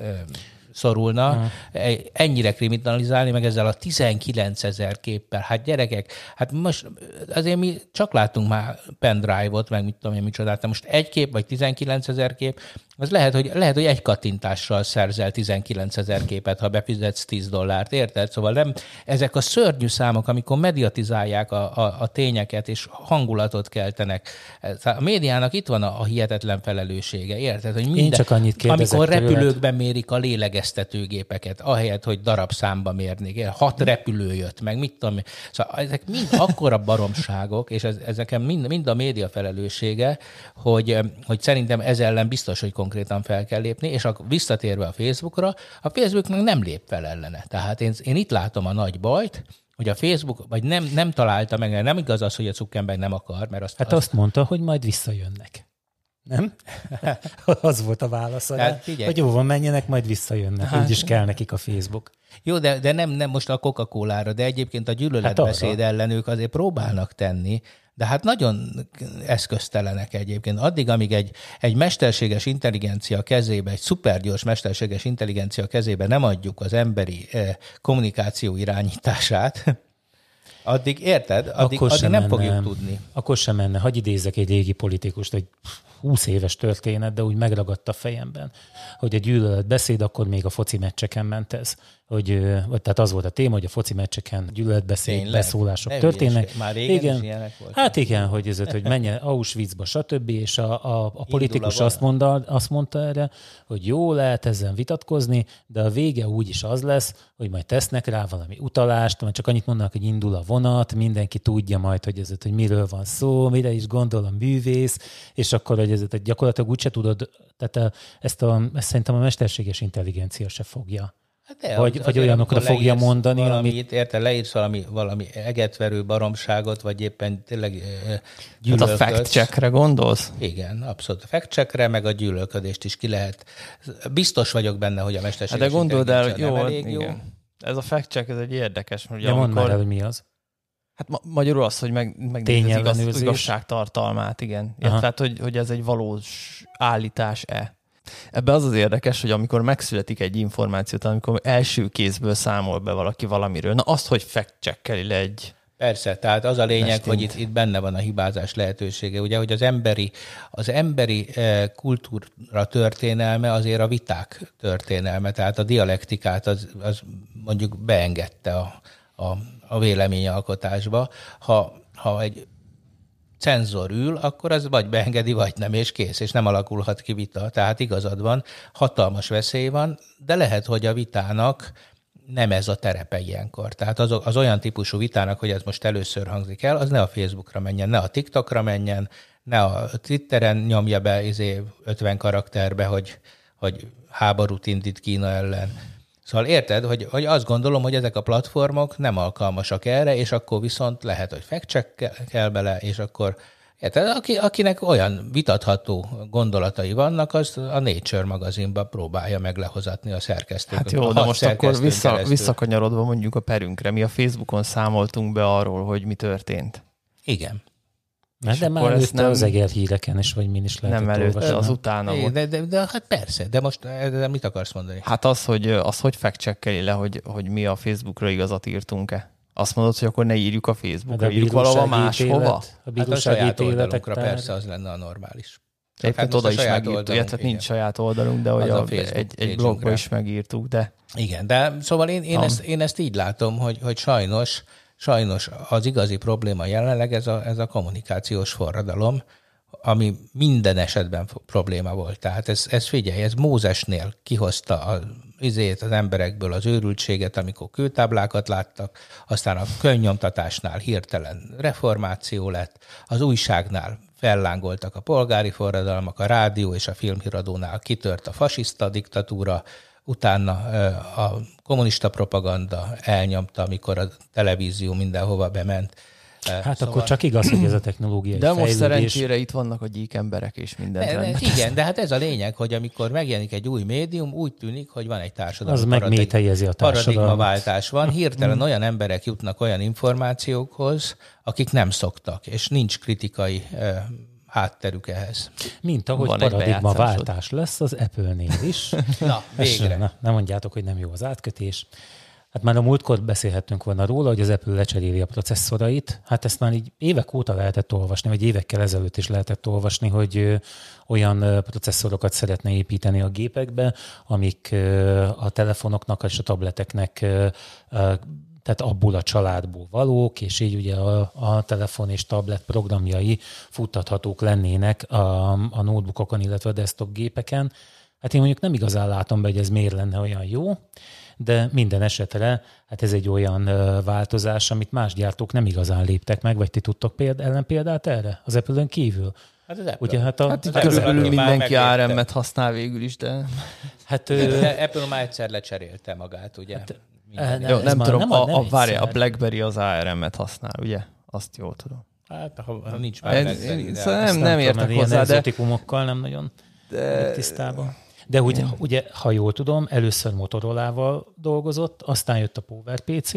szorulna, e- ennyire kriminalizálni, meg ezzel a 19 ezer képpel. Hát gyerekek, hát most azért mi csak láttunk már pendrive-ot, meg mit tudom én micsodát, de most egy kép, vagy 19 ezer kép, az lehet, hogy, lehet, hogy egy kattintással szerzel 19 ezer képet, ha befizetsz 10 dollárt, érted? Szóval nem, ezek a szörnyű számok, amikor mediatizálják a, a, a tényeket, és hangulatot keltenek. Ez- A médiának itt van a, a hihetetlen felelőssége, érted? Hogy minden, csak annyit kérdezek Amikor tőled. repülőkben mérik a lélegeztetőgépeket, ahelyett, hogy darabszámba mérnék. Hat repülő jött, meg mit tudom én. Szóval ezek mind akkora baromságok, és ez, ezeken mind, mind a média felelőssége, hogy, hogy szerintem ez ellen biztos, hogy konkrétan fel kell lépni, és akkor visszatérve a Facebookra, a Facebooknak nem lép fel ellene. Tehát én, én itt látom a nagy bajt, hogy a Facebook, vagy nem, nem találta meg, nem igaz az, hogy a Zuckerberg nem akar, mert azt, Hát azt azt mondta, hogy majd visszajönnek. Nem? az volt a válasz. Rá, figyelj. Hogy jó van, menjenek, majd visszajönnek. Hát, Úgy is kell nekik a Facebook. Jó, de, de nem, nem most a Coca-Cola-ra, de egyébként a gyűlöletbeszéd Hát hát ellen ők azért próbálnak tenni, de hát nagyon eszköztelenek egyébként. Addig, amíg egy, egy mesterséges intelligencia kezébe, egy szupergyors mesterséges intelligencia kezébe nem adjuk az emberi eh, kommunikáció irányítását, addig, érted? Addig, addig sem nem menne, fogjuk tudni. Akkor sem menne. Hagy idézek egy régi politikust, egy 20 éves történet, de úgy megragadta a fejemben, hogy a gyűlöletbeszéd akkor még a foci meccseken ment ez. Hogy, vagy tehát az volt a téma, hogy a foci meccseken gyűlöletbeszéd, Tényleg? beszólások Ne történnek. hülyeskedj. Már régen igen, is ilyenek voltak. Hát igen, hogy, ez, hogy menjen Auschwitzba, stb. És a, a, a politikus a azt mondta, azt mondta erre, hogy jó lehet ezen vitatkozni, de a vége úgy is az lesz, hogy majd tesznek rá valami utalást, majd csak annyit mondanak, hogy indul a vonat, mindenki tudja majd, hogy ez, hogy miről van szó, mire is gondol a művész, és akkor, hogy ez hogy gyakorlatilag úgyse tudod, tehát ezt, a, ezt szerintem a mesterséges intelligencia se fogja. Hát de, Vagy- az- vagy olyanokra amikor fogja leírsz mondani, valamit, amit- Érted, leírsz valami, valami egetverő baromságot, vagy éppen tényleg eh, Hát a gyűlölködsz. fact checkre gondolsz? Igen, abszolút. A fact checkre, meg a gyűlölködést is ki lehet. Biztos vagyok benne, hogy a Hát mesterséges de gondold el, jó, elég jó. igen. Ez a fact check, ez egy érdekes, ugye Ja, mondd már el, amikor, hogy mi az. hát ma, magyarul az, hogy meg, megnézni az igaz, Tényellenőrzés. igazságtartalmát, igen. Ja, tehát, hogy, hogy ez egy valós állítás-e. Ebbe az az érdekes, hogy amikor megszületik egy információt, amikor első kézből számol be valaki valamiről, na azt, hogy fact le egy Persze, tehát az a lényeg, Testint. hogy itt, itt benne van a hibázás lehetősége. Ugye, hogy az emberi, az emberi eh, kultúra történelme azért a viták történelme, tehát a dialektikát az, az mondjuk beengedte a, a, a véleményalkotásba. Ha, ha egy cenzor ül, akkor az vagy beengedi, vagy nem, és kész, és nem alakulhat ki vita. Tehát igazad van, hatalmas veszély van, de lehet, hogy a vitának nem ez a terepe ilyenkor. Tehát az, az olyan típusú vitának, hogy ez most először hangzik el, az ne a Facebookra menjen, ne a TikTokra menjen, ne a Twitteren nyomja be izé 50 karakterbe, hogy, hogy háborút indít Kína ellen. Szóval érted, hogy, hogy azt gondolom, hogy ezek a platformok nem alkalmasak erre, és akkor viszont lehet, hogy fact kell bele, és akkor Érted? Aki, akinek olyan vitatható gondolatai vannak, az a Nature magazinban próbálja meg lehozatni a szerkesztőt. Hát jó, de most akkor vissza, keresztül. visszakanyarodva mondjuk a perünkre. Mi a Facebookon számoltunk be arról, hogy mi történt. Igen. És de akkor már ezt előtte nem- az egér híreken is, vagy min is lehetett nem előtte, olvasni. az utána É, volt. De, de, de, hát persze, de most de mit akarsz mondani? Hát az, hogy az hogy fact le, hogy, hogy mi a Facebookra igazat írtunk-e? Azt mondod, hogy akkor ne írjuk a Facebookra, a írjuk valahova bírósági máshova? ítélet- A Hát a bírósági saját oldalunkra persze az lenne a normális. Egyébként most oda is megírtuk, illetve nincs saját oldalunk, de hogy a egy, egy blogba is megírtuk, de Igen, de szóval én, én, ezt, én ezt így látom, hogy, hogy sajnos, sajnos az igazi probléma jelenleg ez a, ez a kommunikációs forradalom, ami minden esetben probléma volt. Tehát ez, ez figyelj, ez Mózesnél kihozta a, izét az emberekből az őrültséget, amikor kőtáblákat láttak, aztán a könnyomtatásnál hirtelen reformáció lett, az újságnál fellángoltak a polgári forradalmak, a rádió és a filmhíradónál kitört a fasiszta diktatúra, utána a kommunista propaganda elnyomta, amikor a televízió mindenhova bement. Hát akkor csak igaz, hogy ez a technológiai de most fejlődés. szerencsére itt vannak a gyík emberek, és mindent de, de, rendben igen, de hát ez a lényeg, hogy amikor megjelenik egy új médium, úgy tűnik, hogy van egy társadalmi Az megmétejezi a társadalmat. paradigmaváltás van. Hirtelen olyan emberek jutnak olyan információkhoz, akik nem szoktak, és nincs kritikai hátterük ehhez. Mint ahogy Van paradigmaváltás lesz az Apple-nél is. Na, végre. Na, nem mondjátok, hogy nem jó az átkötés. Hát már a múltkor beszélhettünk volna róla, hogy az Apple lecseréli a processzorait. Hát ezt már így évek óta lehetett olvasni, vagy évekkel ezelőtt is lehetett olvasni, hogy olyan processzorokat szeretne építeni a gépekbe, amik a telefonoknak és a tableteknek tehát abból a családból valók, és így ugye a, a telefon és tablet programjai futtathatók lennének a, a notebookokon, illetve a desktop gépeken. Hát én mondjuk nem igazán látom be, hogy ez miért lenne olyan jó, de minden esetre hát ez egy olyan változás, amit más gyártók nem igazán léptek meg, vagy ti tudtok péld, ellenpéldát erre az Apple-ön kívül? Hát az Apple. Ugye hát a, Hát itt Apple, körülbelül aki már mindenki. ARM-et használ végül is, de hát De Apple már egyszer lecserélte magát, ugye? Hát, eh, jó, nem tudom, nem a, nem a, várj, a. BlackBerry az ARM-et használ, ugye? Azt jól tudom. hát ha, ha nincs már Ez- BlackBerry, én- de- szóval nem, nem tudom, értek ilyen hozzá, de, nem nagyon de... tisztában. De ugye, ugye, ha jól tudom, először Motorolával dolgozott, aztán jött a PowerPC,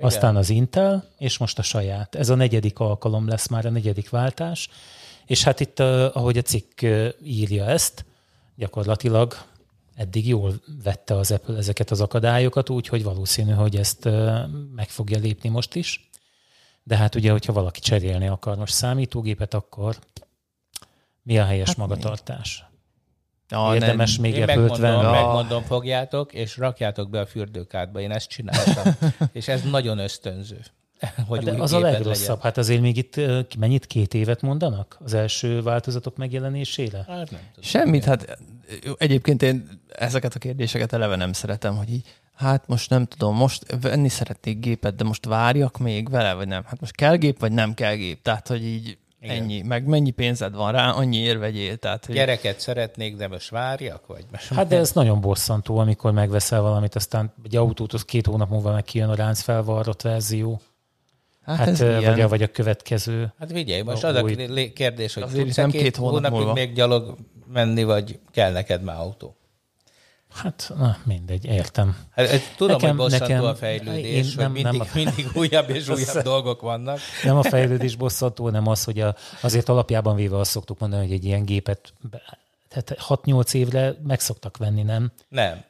aztán az Intel, és most a saját. Ez a negyedik alkalom lesz már, a negyedik váltás. És hát itt, eh, ahogy a cikk eh, írja ezt, gyakorlatilag eddig jól vette az Apple ezeket az akadályokat, úgyhogy valószínű, hogy ezt meg fogja lépni most is. De hát ugye, hogyha valaki cserélni akar most számítógépet, akkor mi a helyes hát magatartás? Ja, Érdemes nem, még Én Apple-t megmondom, venni? megmondom, fogjátok, és rakjátok be a fürdőkádba. Én ezt csináltam. és ez nagyon ösztönző. Hogy új az a legrosszabb. legyen. Hát azért még itt mennyit két évet mondanak az első változatok megjelenésére? Hát nem tudom. Semmit, hát egyébként én ezeket a kérdéseket eleve nem szeretem, hogy így, hát most nem tudom, most venni szeretnék gépet, de most várjak még vele, vagy nem? Hát most kell gép, vagy nem kell gép? Tehát, hogy így Igen. ennyi, meg mennyi pénzed van rá, annyi vegyél. Tehát, hogy Gyereket szeretnék, de most várjak? Vagy most Hát de ez nagyon bosszantó, amikor megveszel valamit, aztán egy autót, az két hónap múlva meg kijön a ránc felvarrott verzió. Hát, Hát, ez ilyen. vagy, a, vagy a következő. Hát figyelj, most A az a új- lé- kérdés, hogy tudsz nem két, két hónap hónapig múlva. még gyalog menni, vagy kell neked már autó? Hát, na, mindegy, értem. Hát, tudom, Nekem- hogy bosszantó nekem- a fejlődés, hogy nem- mindig, nem a- mindig újabb és újabb dolgok vannak. Nem a fejlődés bosszantó, hanem az, hogy a, azért alapjában véve azt szoktuk mondani, hogy egy ilyen gépet be- tehát 6-8 évre meg szoktak venni, nem? Nem.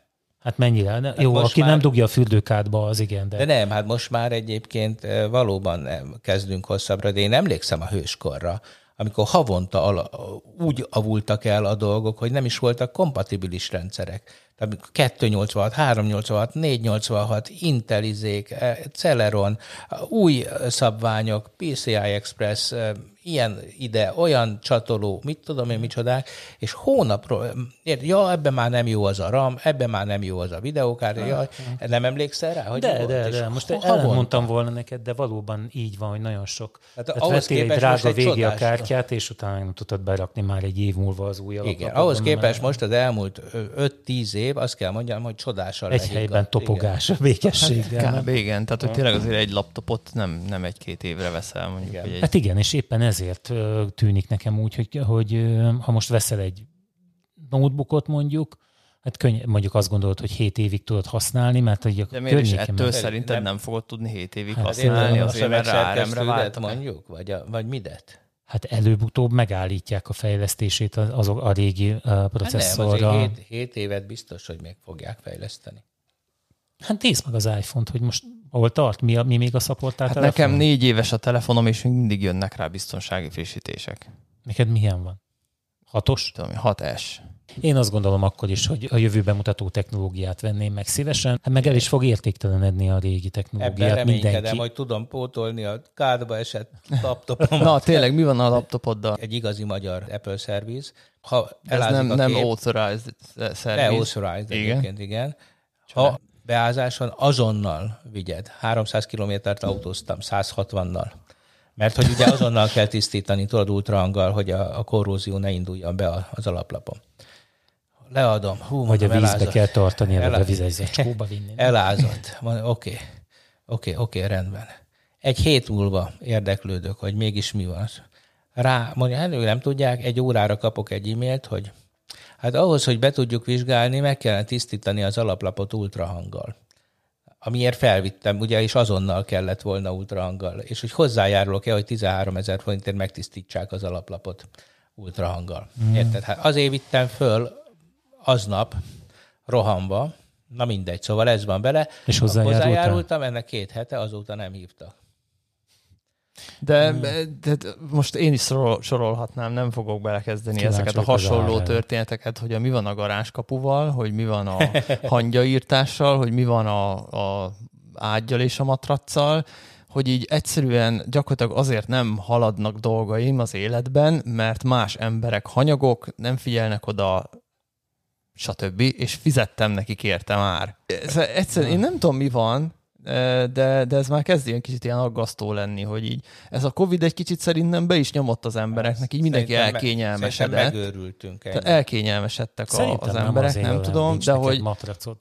Hát mennyire? Ne, jó, aki már- nem dugja a fürdőkádba, az igen, de, De nem, hát most már egyébként valóban nem kezdünk hosszabbra, de én emlékszem a hőskorra, amikor havonta ala, úgy avultak el a dolgok, hogy nem is voltak kompatibilis rendszerek. Tehát amikor 286, 386, 486, Intelizék, Celeron, új szabványok, PCI Express, ilyen ide, olyan csatoló, mit tudom én, micsodák, és hónapról, érted, ja, ebben már nem jó az a RAM, ebben már nem jó az a videókártya, ja, nem emlékszel rá? Hogy de, volt? de, de, most ellen mondtam volna neked, de valóban így van, hogy nagyon sok. Tehát Tehát, ahhoz vettél egy drága egy végi a csodás- kártyát, és utána nem tudtad berakni már egy év múlva az új Igen, alaplapot, ahhoz képest most az elmúlt ö, 5-10 év, azt kell mondjam, hogy csodással Egy lehiggadt. helyben topogás a békességgel. nem? Kb. igen, tehát hogy tényleg azért egy laptopot nem, nem egy-két évre veszel, mondjuk. Igen. Egy, Hát igen, és éppen ez ezért tűnik nekem úgy, hogy, hogy ha most veszel egy notebookot mondjuk, hát könny- mondjuk azt gondolod, hogy 7 évig tudod használni, mert hogy a De miért is ettől meg- szerinted nem- nem fogod tudni 7 évig Hát használni, azért a azért mert rá ARM-re szövegszerkesztődet váltak. mondjuk, vagy, a, vagy midet? hát előbb-utóbb megállítják a fejlesztését az, az a régi uh, Hát nem, processzorra. azért 7, 7 évet biztos, hogy még fogják fejleszteni. Hát nézd meg az iPhone-t, hogy most hol tart, mi, a, mi még a szapportált Hát nekem négy éves a telefonom, és még mindig jönnek rá biztonsági frissítések. Neked milyen van? Hatos? Tudom, 6S. Én azt gondolom akkor is, hogy a jövőben mutató technológiát venném meg szívesen, hát meg el is fog értéktelenedni a régi Ebben technológiát reménykedem, mindenki. hogy tudom pótolni a kádba esett laptopom. Na, tényleg, mi van a laptopoddal? Egy igazi magyar Apple service. Ha Ez nem, a nem kép, authorized service. Beauthorized Igen. egyébként, igen. Ha beázáson azonnal vigyed. 300 kilométert autóztam, 160-nal. Mert hogy ugye azonnal kell tisztítani, tudod, ultrahanggal, hogy a, a korrózió ne induljon be az alaplapon. Leadom. Hú, Vagy a vízbe elázott. kell tartani, vagy a Elá- vizes zacskóba vinni. Elázott. Oké, oké, oké, rendben. Egy hét múlva érdeklődök, hogy mégis mi van. Rá, mondja, hát nem tudják, egy órára kapok egy e-mailt, hogy hát ahhoz, hogy be tudjuk vizsgálni, meg kellene tisztítani az alaplapot ultrahanggal. Amiért felvittem, ugye, és azonnal kellett volna ultrahanggal. És hogy hozzájárulok-e, hogy 13 ezer forintért megtisztítsák az alaplapot ultrahanggal. Mm. Érted? Hát azért vittem föl aznap rohamba, na mindegy, szóval ez van bele. És hozzájárultál? Hozzájárultam, ennek két hete, azóta nem hívtak. De, de, de most én is sorol, sorolhatnám, nem fogok belekezdeni Kíváncsi ezeket a hasonló történeteket, hogy a mi van a garázskapuval, hogy mi van a hangyaírtással, hogy mi van a, a ágyal és a matracsal, hogy így egyszerűen gyakorlatilag azért nem haladnak dolgaim az életben, mert más emberek hanyagok, nem figyelnek oda, stb. És fizettem nekik érte már. Ez egyszerűen, én nem tudom, mi van, de, de ez már kezd ilyen kicsit ilyen aggasztó lenni, hogy így ez a Covid egy kicsit szerintem be is nyomott az embereknek, így mindenki Szerintem me- elkényelmesedett. Szerintem megőrültünk. Tehát ennyi. elkényelmesedtek a, az nem emberek, nem mert tudom, nincs de neked hogy... matracod.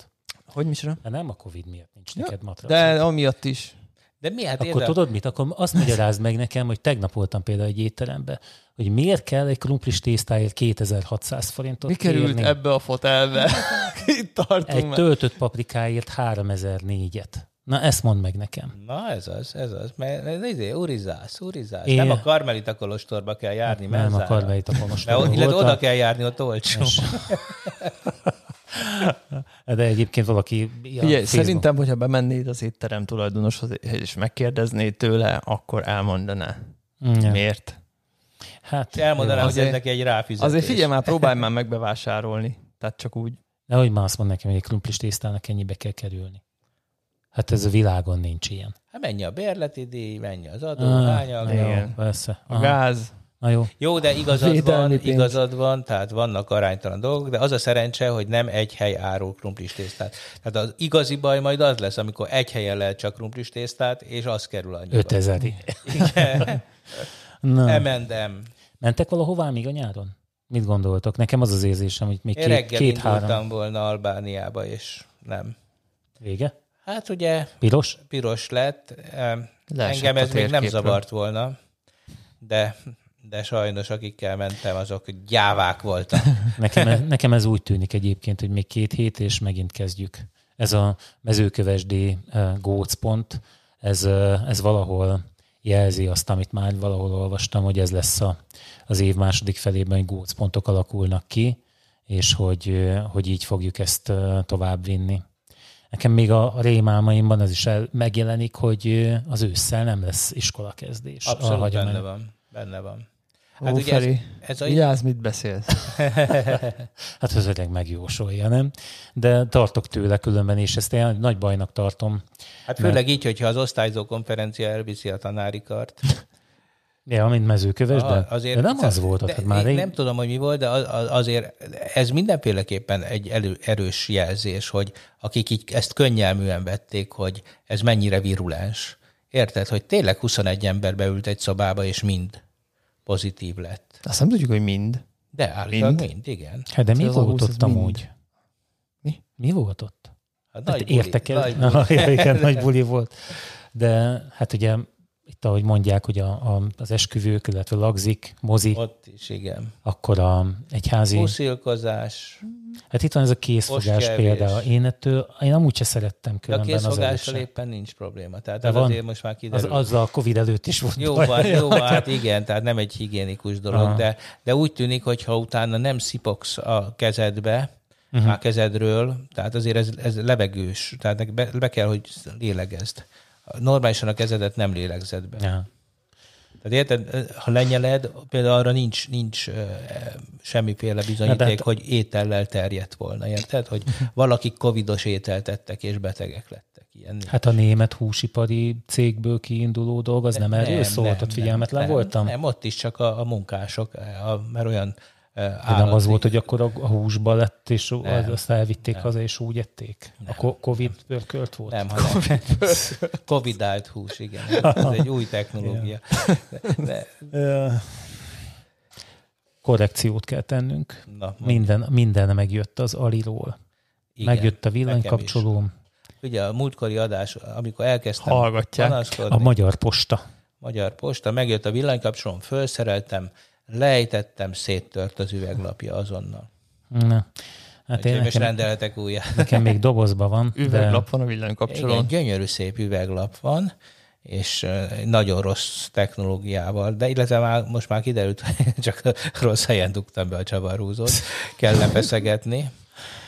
Hogy micsoda? De nem a Covid miatt nincs neked matracod. De amiatt is. De mi hát Akkor érde- tudod mit? Akkor azt magyarázd meg nekem, hogy tegnap voltam például egy étterembe, hogy miért kell egy krumplis tésztáért 2600 forintot Mi került kérni, ebbe a fotelbe? Itt tartunk egy már. töltött paprikáért 3004-et. Na ezt mondd meg nekem. Na ez az, ez az. Mert ez izé, urizász, urizász. Én- Nem a karmelita kolostorba kell járni, Nem a karmelita De, kolostorban illetve oda kell járni, ott olcsó. De egyébként valaki... Facebook- szerintem, hogyha bemennéd az étterem tulajdonoshoz, és megkérdeznéd tőle, akkor elmondaná. Ja. Miért? Hát, Elmondanám, jó. hogy ez Azért- neki egy ráfizetés. Azért figyelj már, próbálj már megbevásárolni. Tehát csak úgy. De hogy már azt mond nekem, hogy egy krumplis tésztának ennyibe kell kerülni. Hát ez a világon nincs ilyen. Hát mennyi a bérleti díj, mennyi az adó, Ah, igen. persze. A Aha. gáz. Na jó. Jó, de igazad van, igazad van, tehát vannak aránytalan dolgok, de az a szerencse, hogy nem egy hely árul krumplis tésztát. Tehát az igazi baj majd az lesz, amikor egy helyen lehet csak krumplis tésztát, és az kerül annyiba. 5000 Igen. M&M. Mentek valahová még a nyáron? Mit gondoltok? Nekem az az érzésem, hogy még Én két, reggel két-három indultam volna Albániába, és nem. vége. Hát ugye Piros? piros lett. Leesett Engem ez még nem zavart volna, de, de sajnos akikkel mentem, azok gyávák voltak. Nekem ez, nekem ez úgy tűnik egyébként, hogy még két hét, és megint kezdjük. Ez a mezőkövesdi gócpont, ez, ez valahol jelzi azt, amit már valahol olvastam, hogy ez lesz a, az év második felében, hogy gócpontok alakulnak ki, és hogy, hogy így fogjuk ezt uh, tovább vinni. Nekem még a rémálmaimban az is el, megjelenik, hogy az ősszel nem lesz iskolakezdés. Abszolút benne van. Benne van. Hát Ó, ugye ez, Feri, ez a, vigyázz, mit beszélsz. Hát az öreg megjósolja, nem? De tartok tőle különben, és ezt én nagy bajnak tartom. hát főleg így, hogyha az osztályzó konferencia elviszi a tanári kart. Ja, mint mezőkövesben? Ah, de nem az volt de hát már én rég... Nem tudom, hogy mi volt, de az, az, azért ez mindenféleképpen egy elő, erős jelzés, hogy akik így ezt könnyelműen vették, hogy ez mennyire virulens. Érted, hogy tényleg 21 ember beült egy szobába, és mind pozitív lett. Azt nem tudjuk, hogy mind. De állítólag mind, Mind? igen. Hát de mi Ez volt ott amúgy? Mi? Mi volt ott? Hát Hát nagy buli, értek el? nagy buli. Ja, igen, nagy buli volt. De hát ugye itt ahogy mondják, hogy a, a, az esküvők, illetve lagzik, mozi, Ott is, igen. akkor a egyházi... Puszilkozás. Hát itt van ez a készfogás például. Én ettől, én amúgy se szerettem De a különben az készfogással sem. éppen nincs probléma. Tehát De az van. azért most már Az, kiderül. azzal a Covid előtt is volt Jó baj. van, jó van, hát igen, tehát nem egy higiénikus dolog, Aha. de, de úgy tűnik, hogy ha utána nem szipogsz a kezedbe, uh-huh. a kezedről, tehát azért ez, ez levegős, tehát be, be kell, hogy lélegezd. Normálisan a kezedet nem lélegzed be. Ja. Tehát érted, ha lenyeled, például arra nincs, nincs semmiféle bizonyíték, hát- hogy étellel terjedt volna, érted? Hogy valakik covidos ételt ettek és betegek lettek. Ilyen nincs. Hát a német húsipari cégből kiinduló dolog, az nem, erről szólt, ott figyelmetlen nem, voltam? Nem, ott is csak a, a munkások, a, mert olyan De nem állati- az volt, hogy akkor a, a húsba lett, és Nem. az, azt elvitték haza, és úgy ették? A ko- Covid pörkölt volt? Nem, hanem covidált hús, igen. Ez egy új technológia. De, Korrekciót kell tennünk. na. Minden, minden megjött az Aliról. Igen, Megjött a villanykapcsolóm, Ugye a múltkori adás, amikor elkezdtem Hallgatják. a Magyar Posta. Magyar Posta, megjött a villanykapcsolóm, felszereltem, lejtettem, széttört az üveglapja azonnal. Na. Hát én most nekem, rendelhetek újat. nekem még dobozban van. Üveglap van a Igen, villanykapcsolón. gyönyörű szép üveglap van, és nagyon rossz technológiával, de illetve már, most már kiderült, hogy csak rossz helyen dugtam be a csavarhúzót, kell lefeszegetni,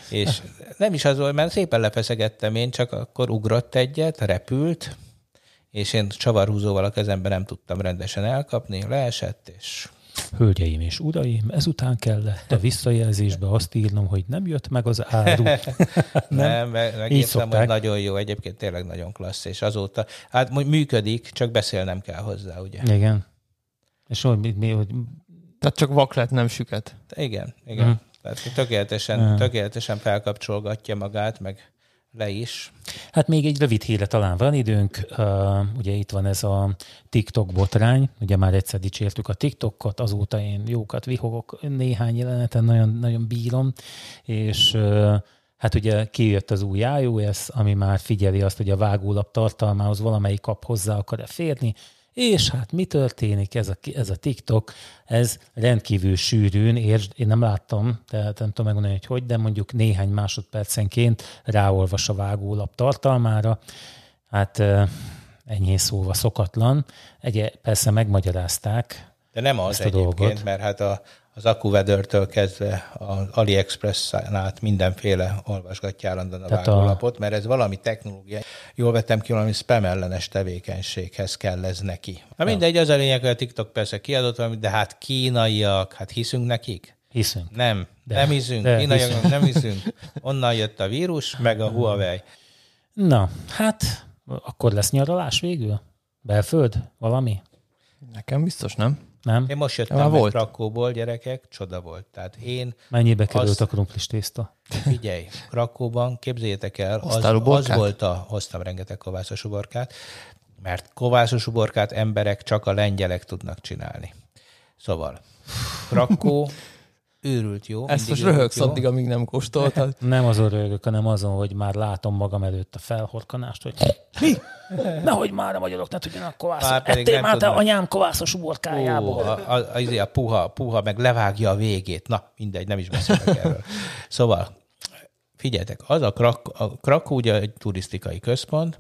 és nem is az volt, mert szépen lefeszegettem én, csak akkor ugrott egyet, repült, és én csavarhúzóval a kezemben nem tudtam rendesen elkapni, leesett, és Hölgyeim és uraim, ezután kellett a visszajelzésbe azt írnom, hogy nem jött meg az áru. nem, nem meg, megírtam, szokták. hogy nagyon jó, egyébként tényleg nagyon klassz, és azóta, hát működik, csak beszélnem kell hozzá, ugye? Igen. És hogy, mi, mi, hogy Tehát csak vak lett, nem süket. Igen, igen. Hm. Tehát tökéletesen, Hm. tökéletesen felkapcsolgatja magát, meg le is. Hát még egy rövid híre talán van időnk. Uh, ugye itt van ez a TikTok botrány. Ugye már egyszer dicsértük a TikTokot, azóta én jókat vihogok néhány jeleneten, nagyon, nagyon bírom. És uh, hát ugye kijött az új iOS, ami már figyeli azt, hogy a vágólap tartalmához valamelyik kap hozzá akar-e férni, és hát mi történik ez a, ez a TikTok? Ez rendkívül sűrűn, értsd, én nem láttam, tehát nem tudom megmondani, hogy hogy, de mondjuk néhány másodpercenként ráolvas a vágólap tartalmára. Hát enyhén szóval szokatlan. Egy, persze megmagyarázták, De nem az Ezt a egyébként, dolgot. mert hát a, az AccuWeather-től kezdve az AliExpress-en át mindenféle olvasgatja állandóan a Tehát a- vágólapot, mert ez valami technológia. Jól vettem ki, valami spam ellenes tevékenységhez kell ez neki. Na mindegy, az a lényeg, hogy a TikTok persze kiadott valamit, de hát kínaiak, hát hiszünk nekik? hiszünk. Nem, De. nem hiszünk, De, kínaiak hiszünk. nem hiszünk. Onnan jött a vírus, meg a Huawei. Na, hát akkor lesz nyaralás végül? Belföld? Valami? Nekem biztos nem. Nem? Én most jöttem Már meg volt. Krakóból, gyerekek, csoda volt. Tehát én, Mennyibe került Azt- a krumplis tészta? figyelj, Krakóban, képzeljétek el, az, Hoztál az uborkát? volt a, hoztam rengeteg kovászos uborkát, mert kovászos uborkát emberek csak a lengyelek tudnak csinálni. Szóval, Krakó, őrült jó. Ezt most röhögsz jó. addig, amíg nem kóstoltad. Nem azon rögök, hanem azon, hogy már látom magam előtt a felhorkanást, hogy mi? Nehogy már a magyarok ne tudjanak pedig Ettél már te anyám kovászos Ó, uborkájából. a, a, a, a puha, puha, meg levágja a végét. Na, mindegy, nem is beszélek erről. Szóval, figyeljetek, az a, Krak, a Krakó ugye egy turisztikai központ,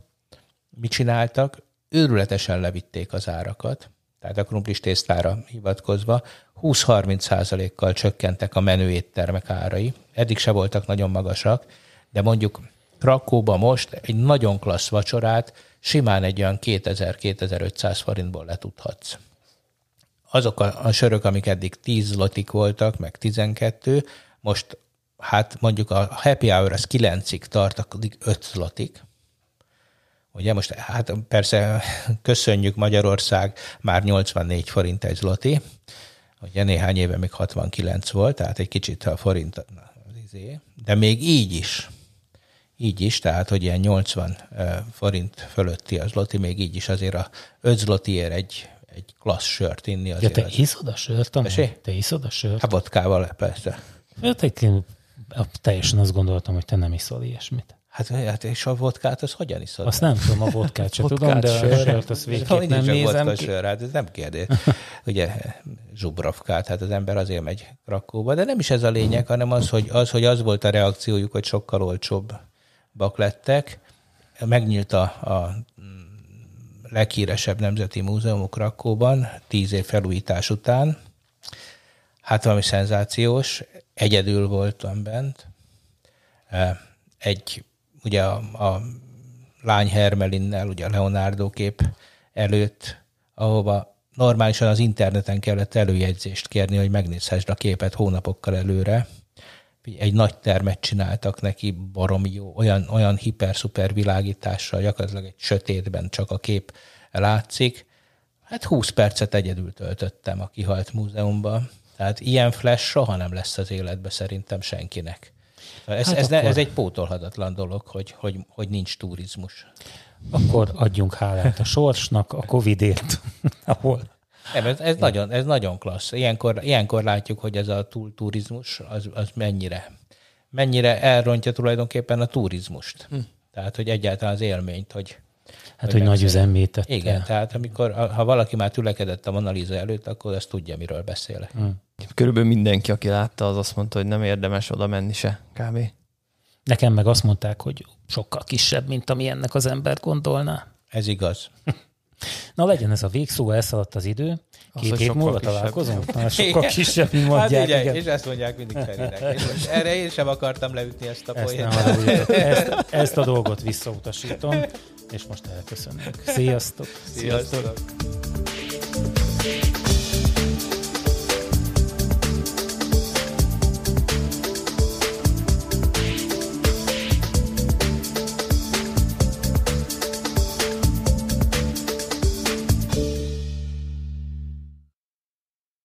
mit csináltak? Őrületesen levitték az árakat, tehát a krumplis tésztára hivatkozva, 20-30 százalékkal csökkentek a menő éttermek árai. Eddig se voltak nagyon magasak, de mondjuk Krakóba most egy nagyon klassz vacsorát simán egy olyan 2000-2500 forintból letudhatsz azok a, a sörök, amik eddig 10 zlotik voltak, meg 12, most hát mondjuk a happy hour az 9-ig tart, addig 5 zlotik. Ugye most, hát persze köszönjük Magyarország, már 84 forint egy zloti, ugye néhány éve még 69 volt, tehát egy kicsit a forint az izé, de még így is, így is, tehát hogy ilyen 80 eh, forint fölötti az zloti, még így is azért a 5 zlotiért egy, egy klassz sört inni Ja, azért. te az- iszod a sört? Tessék? Te iszod a sört? Hát vodkával persze. Hát én teljesen azt gondoltam, hogy te nem iszol ilyesmit. Hát, hát és a vodkát, az hogyan iszod? Azt nem tudom, a vodkát se tudom, de a sört azt végképp nem a nézem vodka ki. sör, hát ez nem kérdés. Ugye zsubrovkát, hát az ember azért megy Krakóba, de nem is ez a lényeg, hanem az, hogy az, hogy az volt a reakciójuk, hogy sokkal olcsóbbak lettek. Megnyílt a, a leghíresebb nemzeti múzeumok Krakóban, tíz év felújítás után. Hát valami szenzációs, egyedül voltam bent. Egy, ugye a, a lány Hermelinnel, ugye a Leonardo kép előtt, ahova normálisan az interneten kellett előjegyzést kérni, hogy megnézhessd a képet hónapokkal előre. Egy nagy termet csináltak neki, baromi jó, olyan, olyan hiper-szuper világítással, gyakorlatilag egy sötétben csak a kép látszik. Hát 20 percet egyedül töltöttem a kihalt múzeumban. Tehát ilyen flash soha nem lesz az életbe szerintem senkinek. Ez, hát ez, ne, ez egy pótolhatatlan dolog, hogy, hogy, hogy nincs turizmus. Akkor adjunk hálát a sorsnak, a Covidért, ahol Nem, ez, ez, nagyon, ez nagyon klassz. Ilyenkor, ilyenkor látjuk, hogy ez a túl turizmus, az, az mennyire, mennyire elrontja tulajdonképpen a turizmust. Hm. Tehát, hogy egyáltalán az élményt, hogy hát, hogy nagy megszeret- üzemmé tette. Igen, tehát amikor, ha valaki már tülekedett a Mona Lisa előtt, akkor azt tudja, miről beszélek. Hm. Körülbelül mindenki, aki látta, az azt mondta, hogy nem érdemes oda menni se, kb. Nekem meg azt mondták, hogy sokkal kisebb, mint ami ennek az ember gondolná. Ez igaz. Na legyen ez a végszó, elszaladt az idő. Az, Két hogy hét sokkal múlva kisebb. találkozunk? Na, sokkal Igen. kisebb, mint Hát mondják. ugye, igen. és ezt mondják mindig Ferinek. És erre én sem akartam leütni ezt a Ezt, nem poént. haragudjatok. ezt, ezt a dolgot visszautasítom, és most elköszönünk. Sziasztok! Sziasztok!